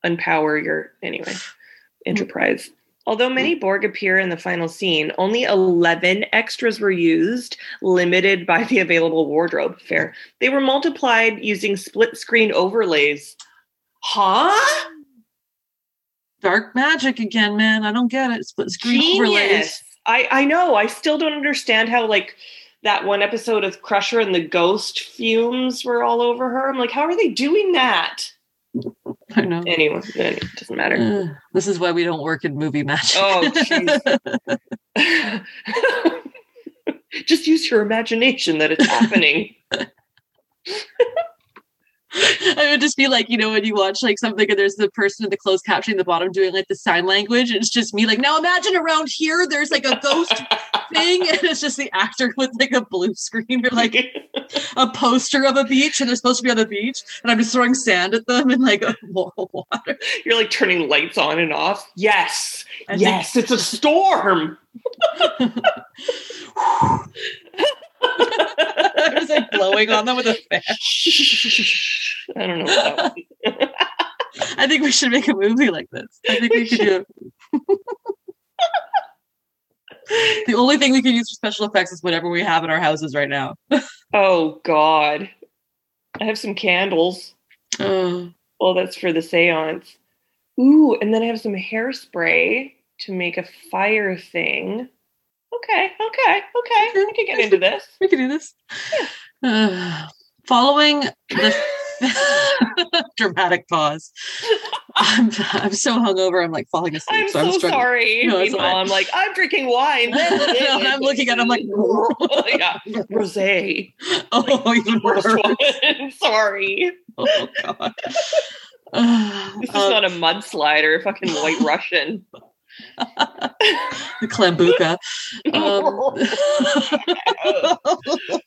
unpower your anyway. Mm-hmm. Enterprise. Although many mm-hmm. Borg appear in the final scene, only 11 extras were used, limited by the available wardrobe. Fair. They were multiplied using split screen overlays. Huh? Dark magic again, man. I don't get it. Split screen overlays. Genius. I, I know. I still don't understand how, like, that one episode of Crusher and the ghost fumes were all over her. I'm like, how are they doing that? I know. Anyway, it doesn't matter. Uh, this is why we don't work in movie magic. Oh. Just use your imagination that it's happening. I would just be like, you know, when you watch like something and there's the person in the closed caption in the bottom doing like the sign language, and it's just me like, now imagine around here there's like a ghost thing, and it's just the actor with like a blue screen or like a poster of a beach, and they're supposed to be on the beach, and I'm just throwing sand at them and like water. You're like turning lights on and off. Yes, yes, it's a storm. I was like blowing on them with a fan. I don't know. I think we should make a movie like this. I think we could do it. the only thing we can use for special effects is whatever we have in our houses right now. oh God. I have some candles. Oh. Well, that's for the seance. Ooh, and then I have some hairspray to make a fire thing. Okay, okay, okay. We can get into this. We can do this. Uh, following the dramatic pause. I'm, I'm so hungover. I'm like falling asleep. I'm so, so I'm sorry. No, Meanwhile, I'm like, I'm drinking wine. no, I'm looking at. It, I'm like, yeah, rosé. Oh, worse. sorry. Oh God. this is um, not a mudslider. Fucking White Russian the klambuka. Um,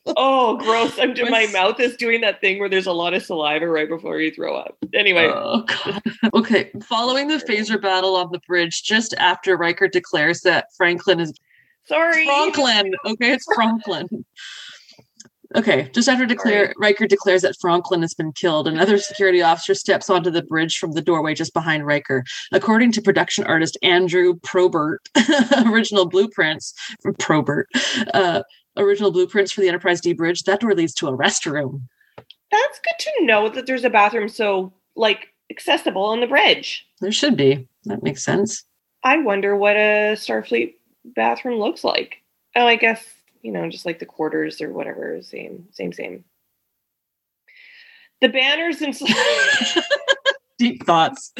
oh, gross! I'm doing, my mouth is doing that thing where there's a lot of saliva right before you throw up. Anyway, oh, okay. Following the phaser battle on the bridge, just after Riker declares that Franklin is sorry, Franklin. Okay, it's Franklin. Okay, just after declare, Riker declares that Franklin has been killed, another security officer steps onto the bridge from the doorway just behind Riker. According to production artist Andrew Probert, original blueprints from Probert, uh, original blueprints for the Enterprise D bridge, that door leads to a restroom. That's good to know that there's a bathroom so like accessible on the bridge. There should be. That makes sense. I wonder what a Starfleet bathroom looks like. Oh, I guess you know, just like the quarters or whatever, same, same, same. The banners inside deep thoughts.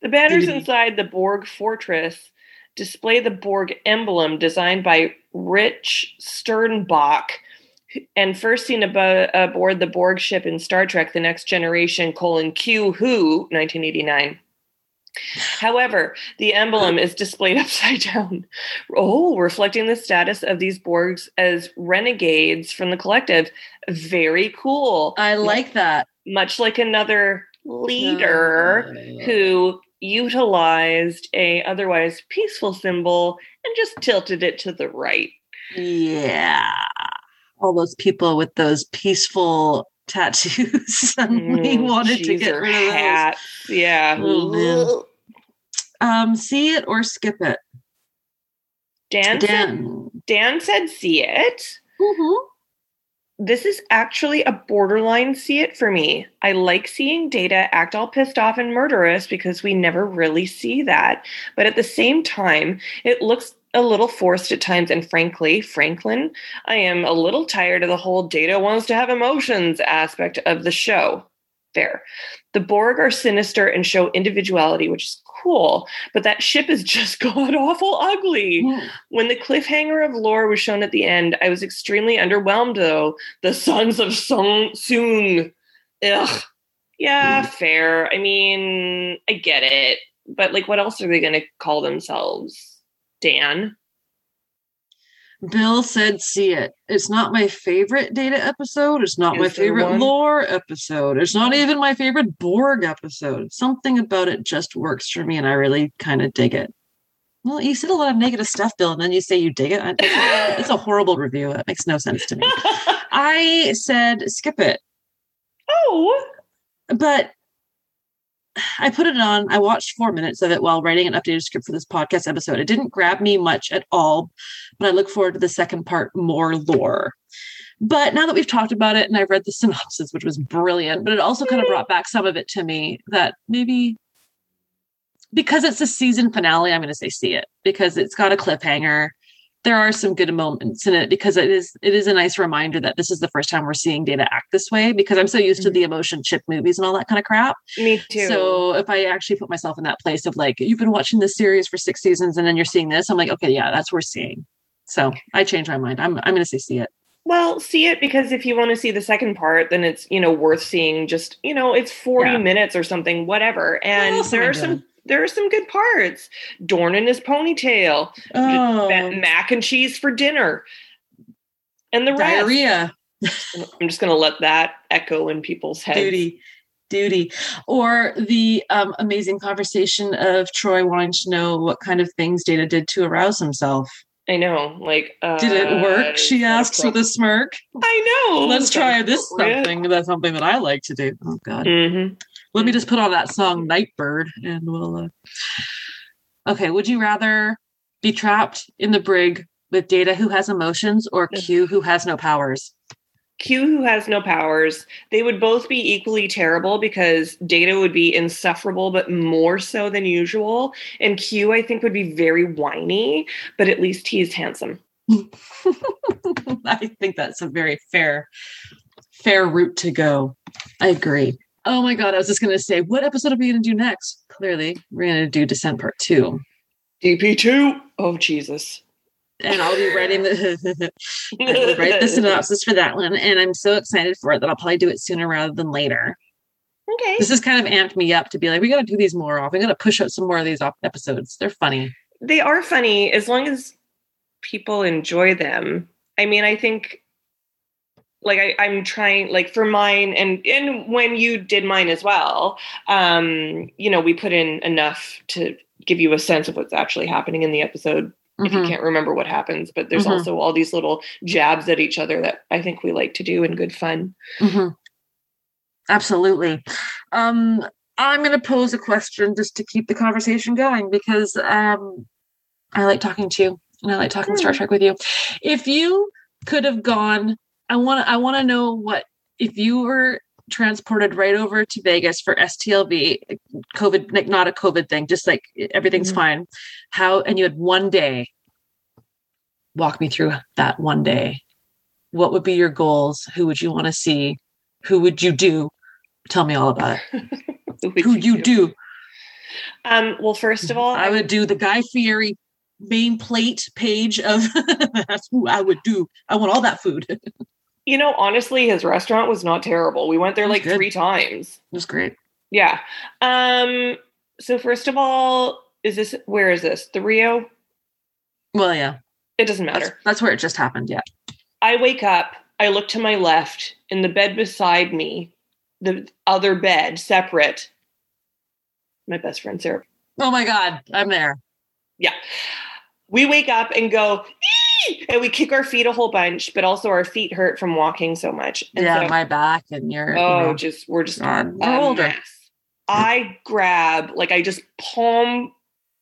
The banners inside the Borg fortress display the Borg emblem designed by Rick Sternbach and first seen about, aboard the Borg ship in Star Trek The Next Generation colon Q Who 1989. However, the emblem is displayed upside down. Oh, reflecting the status of these Borgs as renegades from the collective. Very cool. I like that. Much like another leader who utilized a otherwise peaceful symbol and just tilted it to the right. Yeah. All those people with those peaceful tattoos suddenly mm, wanted to get rid of. Those. Yeah. Oh, um, see it or skip it. Dan, Dan. Said, Dan said see it. Mm-hmm. This is actually a borderline see it for me. I like seeing Data act all pissed off and murderous because we never really see that. But at the same time, it looks a little forced at times. And frankly, Franklin, I am a little tired of the whole data wants to have emotions aspect of the show. Fair. The Borg are sinister and show individuality, which is cool, but that ship is just god awful ugly. Yeah. When the cliffhanger of lore was shown at the end, I was extremely underwhelmed though. The sons of Sung Soong. Ugh. Yeah, hmm. fair. I mean, I get it. But like what else are they gonna call themselves? Dan? Bill said, see it. It's not my favorite data episode. It's not Is my favorite one? lore episode. It's not even my favorite Borg episode. Something about it just works for me, and I really kind of dig it. Well, you said a lot of negative stuff, Bill, and then you say you dig it. It's a horrible review. That makes no sense to me. I said skip it. Oh. But I put it on. I watched four minutes of it while writing an updated script for this podcast episode. It didn't grab me much at all, but I look forward to the second part, more lore. But now that we've talked about it and I've read the synopsis, which was brilliant, but it also kind of brought back some of it to me that maybe because it's a season finale, I'm going to say see it because it's got a cliffhanger there are some good moments in it because it is it is a nice reminder that this is the first time we're seeing data act this way because I'm so used mm-hmm. to the emotion chip movies and all that kind of crap. Me too. So if I actually put myself in that place of like you've been watching this series for six seasons and then you're seeing this, I'm like, okay, yeah, that's worth seeing. So I changed my mind. I'm I'm gonna say see it. Well, see it because if you want to see the second part, then it's you know worth seeing. Just you know, it's forty Yeah. minutes or something, whatever. And there are some? There are some good parts. Dorn in his ponytail, Oh, mac and cheese for dinner, and the rest. diarrhea. I'm just going to let that echo in people's heads. duty duty or the um, amazing conversation of Troi wanting to know what kind of things data did to arouse himself I know, like, uh, did it work she asks with a smirk I know. let's try this something that's something that i like to do oh god Mhm. Let me just put on that song nightbird and we'll uh... okay would you rather be trapped in the brig with data who has emotions or q who has no powers Q, who has no powers, they would both be equally terrible because Data would be insufferable, but more so than usual. And Q, I think, would be very whiny, but at least he's handsome. I think that's a very fair, fair route to go. I agree. Oh my god, I was just gonna say, what episode are we gonna do next? Clearly, we're gonna do Descent Part Two, DP2. Oh, Jesus. and I'll be writing the I write the synopsis for that one, and I'm so excited for it that I'll probably do it sooner rather than later. okay. This has kind of amped me up to be like, we got to do these more often. We got to push out some more of these op- episodes. They're funny. They are funny as long as people enjoy them. I mean, I think like I, I'm trying like for mine and and when you did mine as well, um, you know, we put in enough to give you a sense of what's actually happening in the episode if you Mhm. can't remember what happens. But there's Mhm. also all these little jabs at each other that I think we like to do in good fun. Mhm. Absolutely. Um, I'm going to pose a question just to keep the conversation going because um, I like talking to you and I like talking Star. Trek with you. If you could have gone, I want to. I want to know what if you were transported right over to Vegas for STLV, COVID, like not a COVID thing, just like everything's Mhm. fine. How and you had one day. Walk me through that one day. What would be your goals? Who would you want to see? Who would you do? Tell me all about it. Who you do? Um, well, first of all, I would do the Guy Fieri main plate page of that's who I would do. I want all that food. you know, honestly, his restaurant was not terrible. We went there like three times. It was great. Yeah. Um, so first of all, is this where is this? The Rio? Well, yeah, It doesn't that's, matter. that's where it just happened. Yeah. I wake up, I look to my left, in the bed beside me, the other bed, separate. My best friend Sarah. Oh my God, I'm there. Yeah. We wake up and go, "Ee!" and we kick our feet a whole bunch, but also our feet hurt from walking so much. And yeah, so- my back and your. Oh, you know, just we're just we're older. mess. I grab like I just palm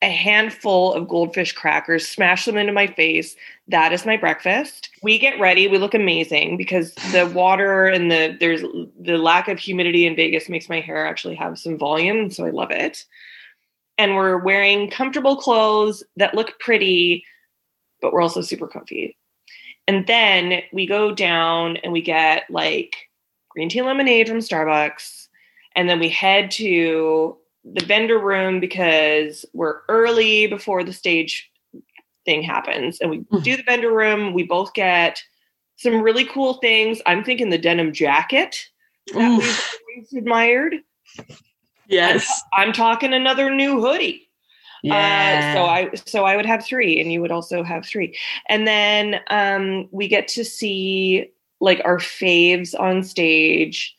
a handful of goldfish crackers, smash them into my face. That is my breakfast. We get ready. We look amazing because the water and the there's the lack of humidity in Vegas makes my hair actually have some volume, so I love it. And we're wearing comfortable clothes that look pretty, but we're also super comfy. And then we go down and we get like green tea lemonade from Starbucks. And then we head to the vendor room because we're early before the stage thing happens. And we Mhm. do the vendor room. We both get some really cool things. I'm thinking the denim jacket that Oof. we've always admired. Yes. I'm talking another new hoodie. Yeah. Uh, so I so I would have three, and you would also have three, and then um, we get to see like our faves on stage,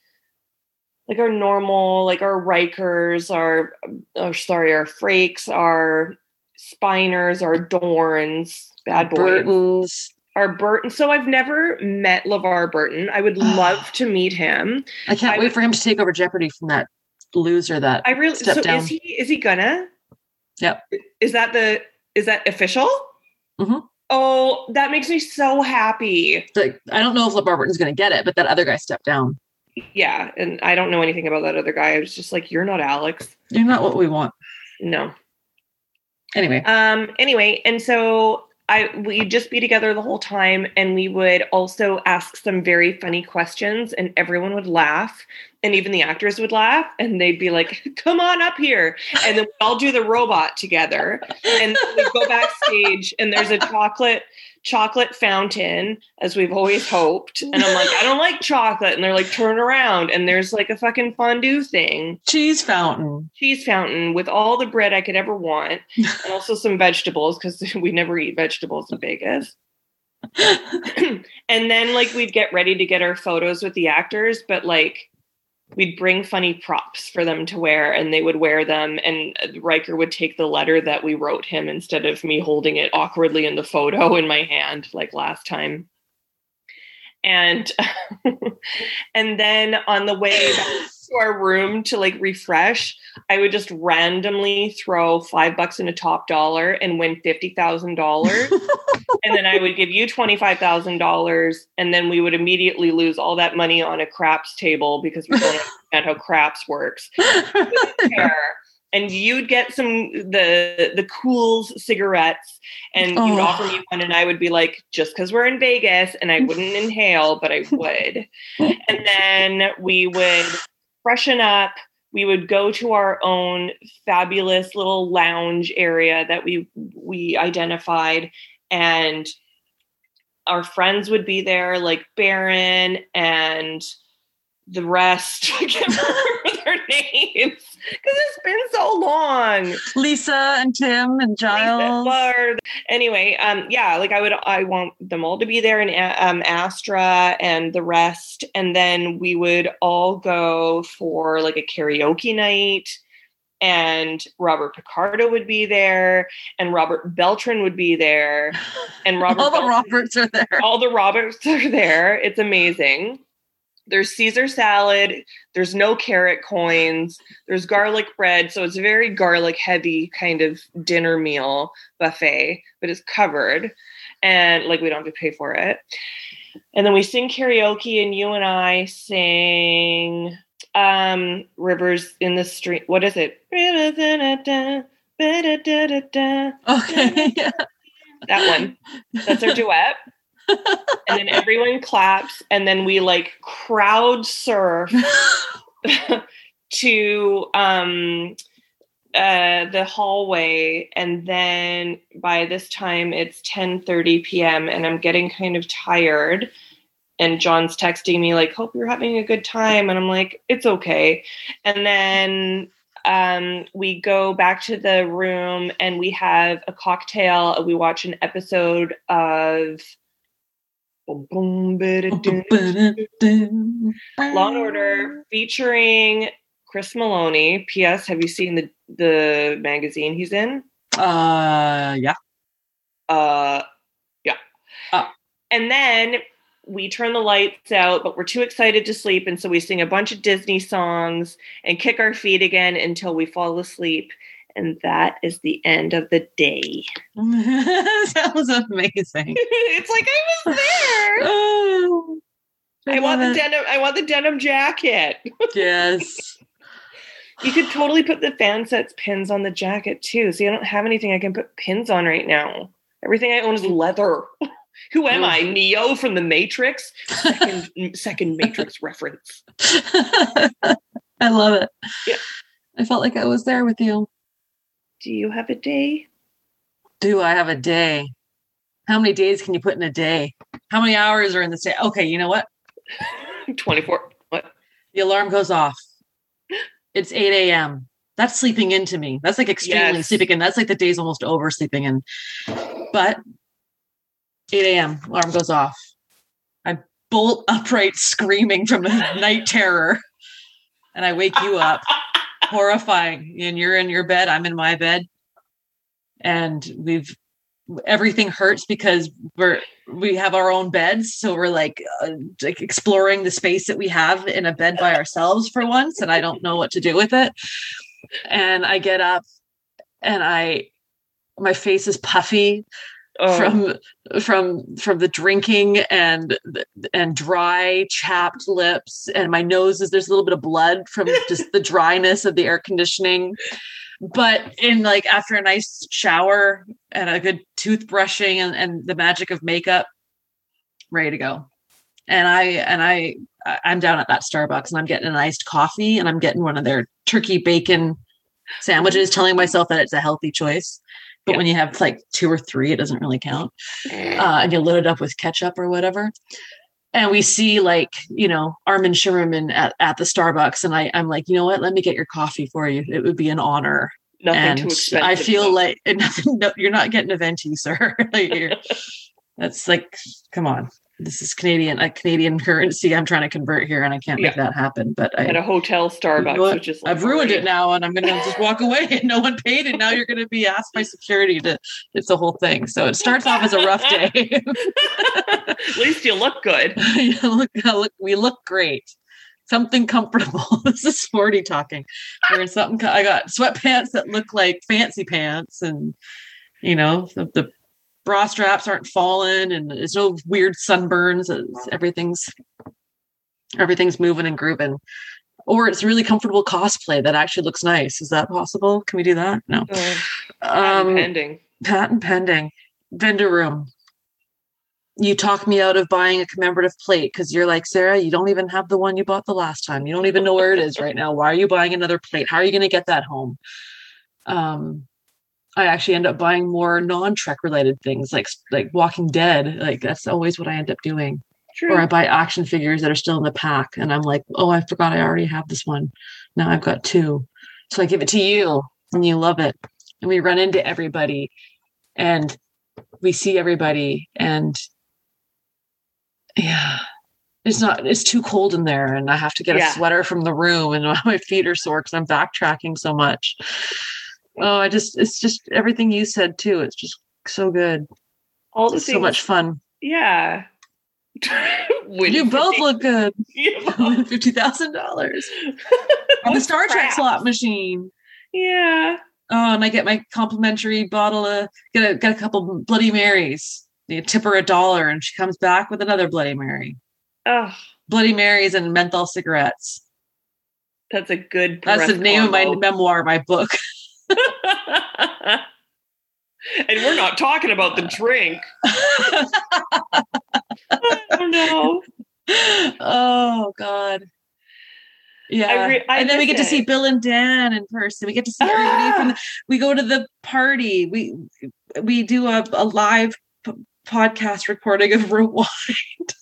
like our normal, like our Rikers, our oh sorry, our Frakes, our Spiners, our Dorns, bad boys, Burton's. our Burton. So I've never met LeVar Burton. I would love to meet him. I can't I wait would- for him to take over Jeopardy from that loser that. I really so down. is he is he gonna? Yep. Is that the is that official? Mhm. Oh, that makes me so happy. like, I don't know if LeVar Burton's going to get it, but that other guy stepped down. Yeah, and I don't know anything about that other guy. I was just like, you're not Alex. You're not what we want. No. Anyway. Um. Anyway, and so I we'd just be together the whole time, and we would also ask some very funny questions, and everyone would laugh, and even the actors would laugh, and they'd be like, "Come on up here," and then we'd all do the robot together, and we go backstage, and there's a chocolate chocolate fountain, as we've always hoped. And I'm like, I don't like chocolate. And they're like, turn around. And there's like a fucking fondue thing, Cheese fountain. cheese fountain with all the bread I could ever want, and also some vegetables because we never eat vegetables in Vegas. and then like we'd get ready to get our photos with the actors, but like we'd bring funny props for them to wear and they would wear them and Riker would take the letter that we wrote him instead of me holding it awkwardly in the photo in my hand like last time. And and then on the way back to our room to like refresh, I would just randomly throw five bucks in a top dollar and win fifty thousand dollars. and then I would give you twenty five thousand dollars, and then we would immediately lose all that money on a craps table because we don't understand how craps works. And you'd get some the the Kools cigarettes, and you'd Oh. offer me one, and I would be like, just because we're in Vegas, and I wouldn't inhale, but I would. and then we would freshen up. We would go to our own fabulous little lounge area that we we identified, and our friends would be there, like Baron and the rest. I can't remember their names because it's been so long. Lisa and Tim and Giles. Lisa, Anyway, um, yeah, like I would, I want them all to be there, and um, Astra and the rest, and then we would all go for like a karaoke night. And Robert Picardo would be there, and Robert Beltran would be there, and Robert All the Beltran- Roberts are there. all the Roberts are there. It's amazing. There's Caesar salad. There's no carrot coins. There's garlic bread. So it's a very garlic heavy kind of dinner meal buffet, but it's covered. And like we don't have to pay for it. And then we sing karaoke, and you and I sing um Rivers in the Stream. What is it? Rivers in a da, ba-da-da-da-da. Okay. That one. That's our duet. And then everyone claps, and then we like crowd surf to um uh the hallway. And then by this time it's 10 30 p.m and i'm getting kind of tired. And john's texting me like hope you're having a good time. And i'm like it's okay. And then um, we go back to the room and we have a cocktail. We watch an episode of Law and Order featuring Chris Meloni. P.S. Have you seen the the magazine he's in? Uh, yeah. Uh, yeah. Oh. And then we turn the lights out, but we're too excited to sleep, and so we sing a bunch of Disney songs and kick our feet again until we fall asleep. And that is the end of the day. that was amazing. it's like I was there. Oh, I want the it. denim. I want the denim jacket. Yes. You could totally put the fan sets pins on the jacket too. See, I don't have anything I can put pins on right now. Everything I own is leather. Who am I? Neo from the Matrix? Second, second Matrix reference. I love it. Yeah. I felt like I was there with you. Do you have a day? Do I have a day? How many days can you put in a day? How many hours are in the day? Okay, you know what? 24. What? The alarm goes off. It's 8 a.m. That's sleeping into me. That's like extremely Yes. sleeping in. That's like the day's almost over sleeping in. But 8 a.m. alarm goes off. I bolt upright screaming from a night terror. And I wake you up, horrifying. And you're in your bed. I'm in my bed. And we've everything hurts because we're we have our own beds so we're like, uh, like exploring the space that we have in a bed by ourselves for once and i don't know what to do with it and i get up and i my face is puffy Oh, from from from the drinking and and dry chapped lips and my nose is there's a little bit of blood from just the dryness of the air conditioning. But in like after a nice shower and a good toothbrushing and, and the magic of makeup ready to go. And i and i I- i'm down at that starbucks and i'm getting an iced coffee and i'm getting one of their turkey bacon sandwiches telling myself that it's a healthy choice But Yeah. when you have like two or three, it doesn't really count. Uh, and you load it up with ketchup or whatever. And we see like, you know, Armin Shimerman at, at the Starbucks. And I, I'm like, you know what? Let me get your coffee for you. It would be an honor. Nothing and too expensive. I feel though. like nothing, no, you're not getting a venti, sir. like that's like, come on. This is Canadian, a Canadian currency I'm trying to convert here, and I can't make that happen. But I, at a hotel Starbucks, what? which is like I've ruined it now, and I'm going to just walk away, and no one paid, and now you're going to be asked by security to. It's a whole thing. So it starts off as a rough day. At least you look good. you look, look, we look great. Something comfortable. this is sporty talking. Wearing something. I got sweatpants that look like fancy pants, and you know the, the bra straps aren't falling, and there's no weird sunburns. Everything's everything's moving and grooving. Or it's really comfortable cosplay that actually looks nice. Is that possible? Can we do that? No. Oh, Um, pending. patent pending vendor room you talk me out of buying a commemorative plate because you're like sarah you don't even have the one you bought the last time you don't even know where it is right now why are you buying another plate how are you going to get that home um i actually end up buying more non-trek related things like like walking dead like that's always what i end up doing. True. or i buy action figures that are still in the pack and i'm like oh i forgot i already have this one. Now i've got two. So i give it to you and you love it. And we run into everybody and we see everybody and yeah it's not it's too cold in there and i have to get Yeah. a sweater from the room and my feet are sore because i'm backtracking so much oh i just it's just everything you said too it's just so good All the it's so much fun Yeah. You both look good fifty thousand dollars on the Star Trek slot machine. Yeah. Oh, and I get my complimentary bottle of get a get a couple Bloody Marys. You tip her a dollar, and she comes back with another Bloody Mary. Oh, Bloody Marys and menthol cigarettes. that's a good. That's the name of my memoir, my book. And we're not talking about the drink. Oh no. oh God. Yeah, I re- I and then we get to see. Bill and Dan in person. We get to see everybody from. The, we go to the party. We we do a, a live p- podcast recording of Rewind.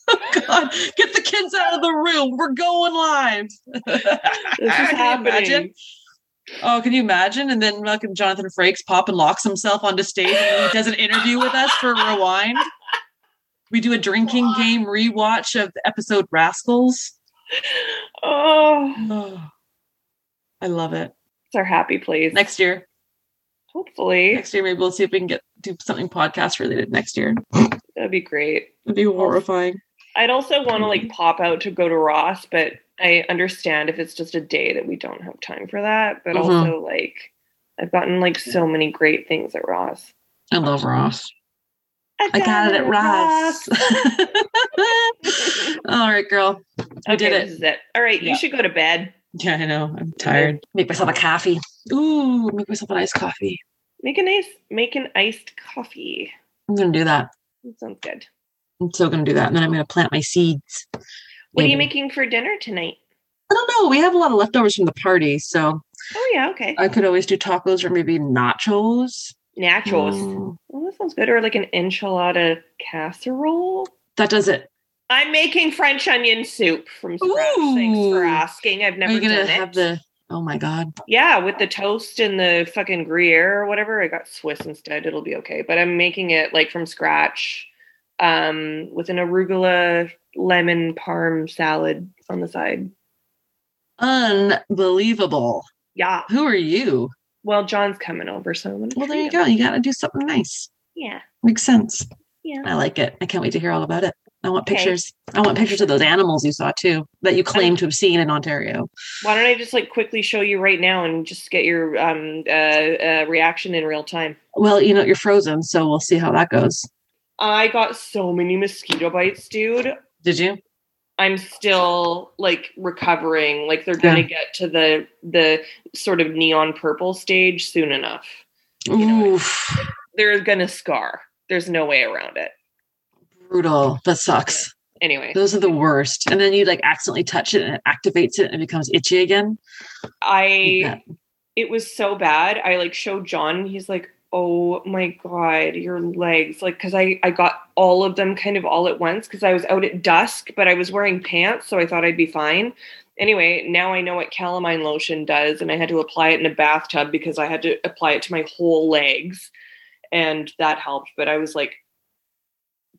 oh God, get the kids out of the room. We're going live. This is happening. imagine? Oh, can you imagine? And then fucking Jonathan Frakes pop and locks himself onto stage and he does an interview with us for Rewind. We do a drinking game rewatch of the episode Rascals. Oh, Oh, I love it. it's our happy place. Next year, Hopefully, next year maybe we'll see if we can get do something podcast related next year. that'd be great. It'd be horrifying. I'd also want to like pop out to go to Ross, but I understand if it's just a day that we don't have time for that. But Mhm. also, like, I've gotten like so many great things at Ross. I love Ross. I got it at Ross. All right, girl. We okay, did this it. is it. All right, Yeah. you should go to bed. Yeah, I know. I'm tired. Make myself a coffee. Ooh, make myself an iced coffee. Make a nice, make an iced coffee. I'm gonna do that. That sounds good. I'm still gonna do that, and then I'm gonna plant my seeds. What are you making for dinner tonight? I don't know. We have a lot of leftovers from the party, so Oh yeah, okay. I could always do tacos or maybe nachos. Nachos. Mm, Oh, that sounds good. Or like an enchilada casserole. that does it. I'm making French onion soup from scratch. Thanks for asking. I've never Are you gonna done have it. the? Oh my god. Yeah, with the toast and the fucking Gruyere or whatever. I got Swiss instead. It'll be okay. But I'm making it like from scratch, um, with an arugula lemon parm salad on the side. Unbelievable. Yeah. Who are you? Well, John's coming over, so I'm Well, there you him. go. You got to do something nice. Yeah. Makes sense. Yeah. I like it. I can't wait to hear all about it. I want Okay. pictures. I want pictures of those animals you saw too, that you claim to have seen in Ontario. Why don't I just like quickly show you right now and just get your um uh, uh reaction in real time? Well, you know, you're frozen, so we'll see how that goes. I got so many mosquito bites, dude. Did you? I'm still like recovering. Like they're gonna Yeah. get to the the sort of neon purple stage soon enough. You know, Oof. They're gonna scar. There's no way around it. Brutal. That sucks. Anyway, Those are the worst. And then you like accidentally touch it and it activates it and it becomes itchy again. I Yeah. it was so bad. I like showed John. He's like, oh my god, your legs. Like, cause I, I got all of them kind of all at once because I was out at dusk, but I was wearing pants, so I thought I'd be fine. Anyway, now I know what calamine lotion does, and I had to apply it in a bathtub because I had to apply it to my whole legs, and that helped. But I was like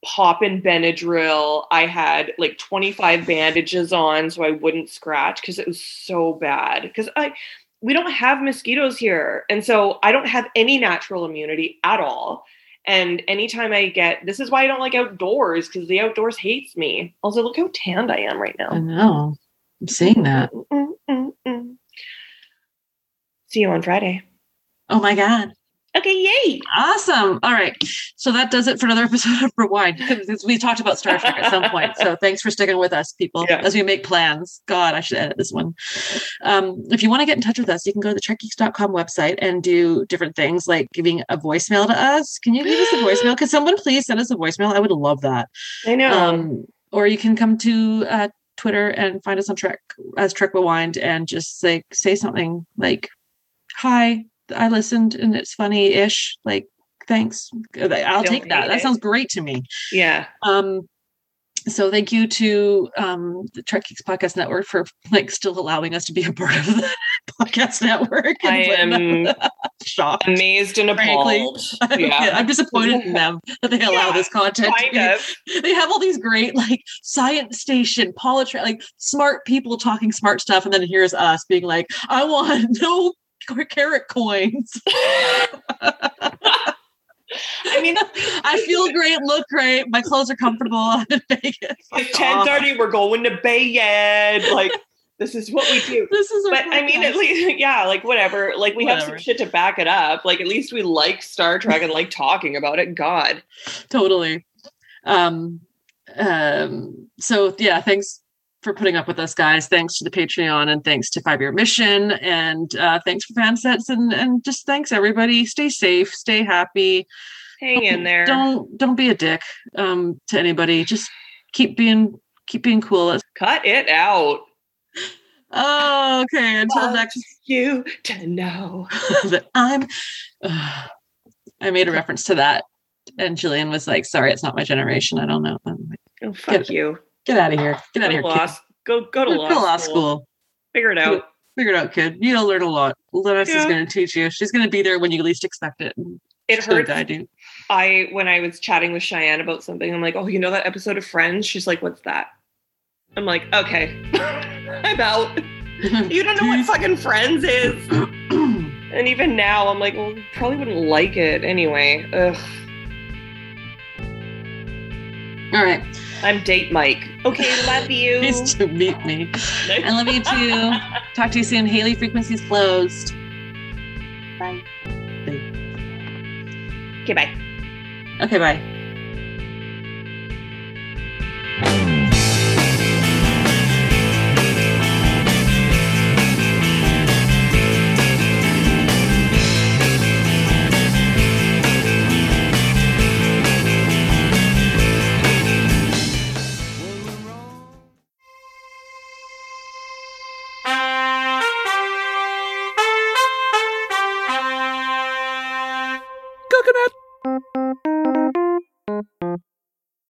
popping Benadryl. I had like 25 bandages on so I wouldn't scratch because it was so bad. Because I we don't have mosquitoes here. And so I don't have any natural immunity at all. And anytime I get this is why I don't like outdoors because the outdoors hates me. Also, look how tanned I am right now. I know. I'm seeing that. Mm, mm, mm. See you on Friday. Oh my God. Okay, yay. Awesome. All right. So that does it for another episode of Rewind. Because we talked about Star Trek at some point. So thanks for sticking with us, people, Yeah. as we make plans. God, I should edit this one. Um, if you want to get in touch with us, you can go to the trekgeeks.com website and do different things like giving a voicemail to us. Can you give us a voicemail? Could someone please send us a voicemail? I would love that. I know. Um, or you can come to uh, Twitter and find us on Trek as Trek Rewind and just like say something like, "Hi, I listened and it's funny-ish." Like, thanks. I'll Don't take that. hate That sounds great to me. yeah. Um, so thank you to um, the Trek Geeks Podcast Network for like still allowing us to be a part of the podcast network. I am shocked. amazed and Frankly. appalled. Yeah. I'm disappointed in them that they allow Yeah, this content. Kind of. they have all these great like science station polytra like smart people talking smart stuff and then here's us being like i want no carrot coins I mean, i feel great look great my clothes are comfortable i'm in vegas it's 10:30. We're going to bed. Like this is what we do. this is But I mean, at least, yeah, like whatever. Like we have some shit to back it up. Like at least we like Star Trek and like talking about it. God, totally um um so yeah thanks for putting up with us guys. Thanks to the patreon and thanks to five year mission. And uh thanks for fan sets and and just thanks everybody. Stay safe stay happy. Hang in there. don't don't be a dick um to anybody. Just keep being keep being cool. Cut it out. oh okay until Want next You to know. that i'm i made a reference to that. And Jillian was like sorry it's not my generation. I don't know. Like, Oh, fuck Get- you. Get out of here get out of here law. kid. Go go to Go law, to law school. school Figure it out. figure it out kid you'll learn a lot Lennox is going to teach you she's going to be there when you least expect it It hurts. guide you I when I was chatting with Cheyenne about something, I'm like, oh, you know that episode of Friends? She's like, what's that? I'm like, okay, I'm out. You don't know what fucking Friends is. And even now, I'm like, well, probably wouldn't like it anyway. Ugh. all right I'm date Mike. Okay, love you. nice to meet me i love you too talk to you soon hailing frequencies closed Bye. Okay, bye. okay bye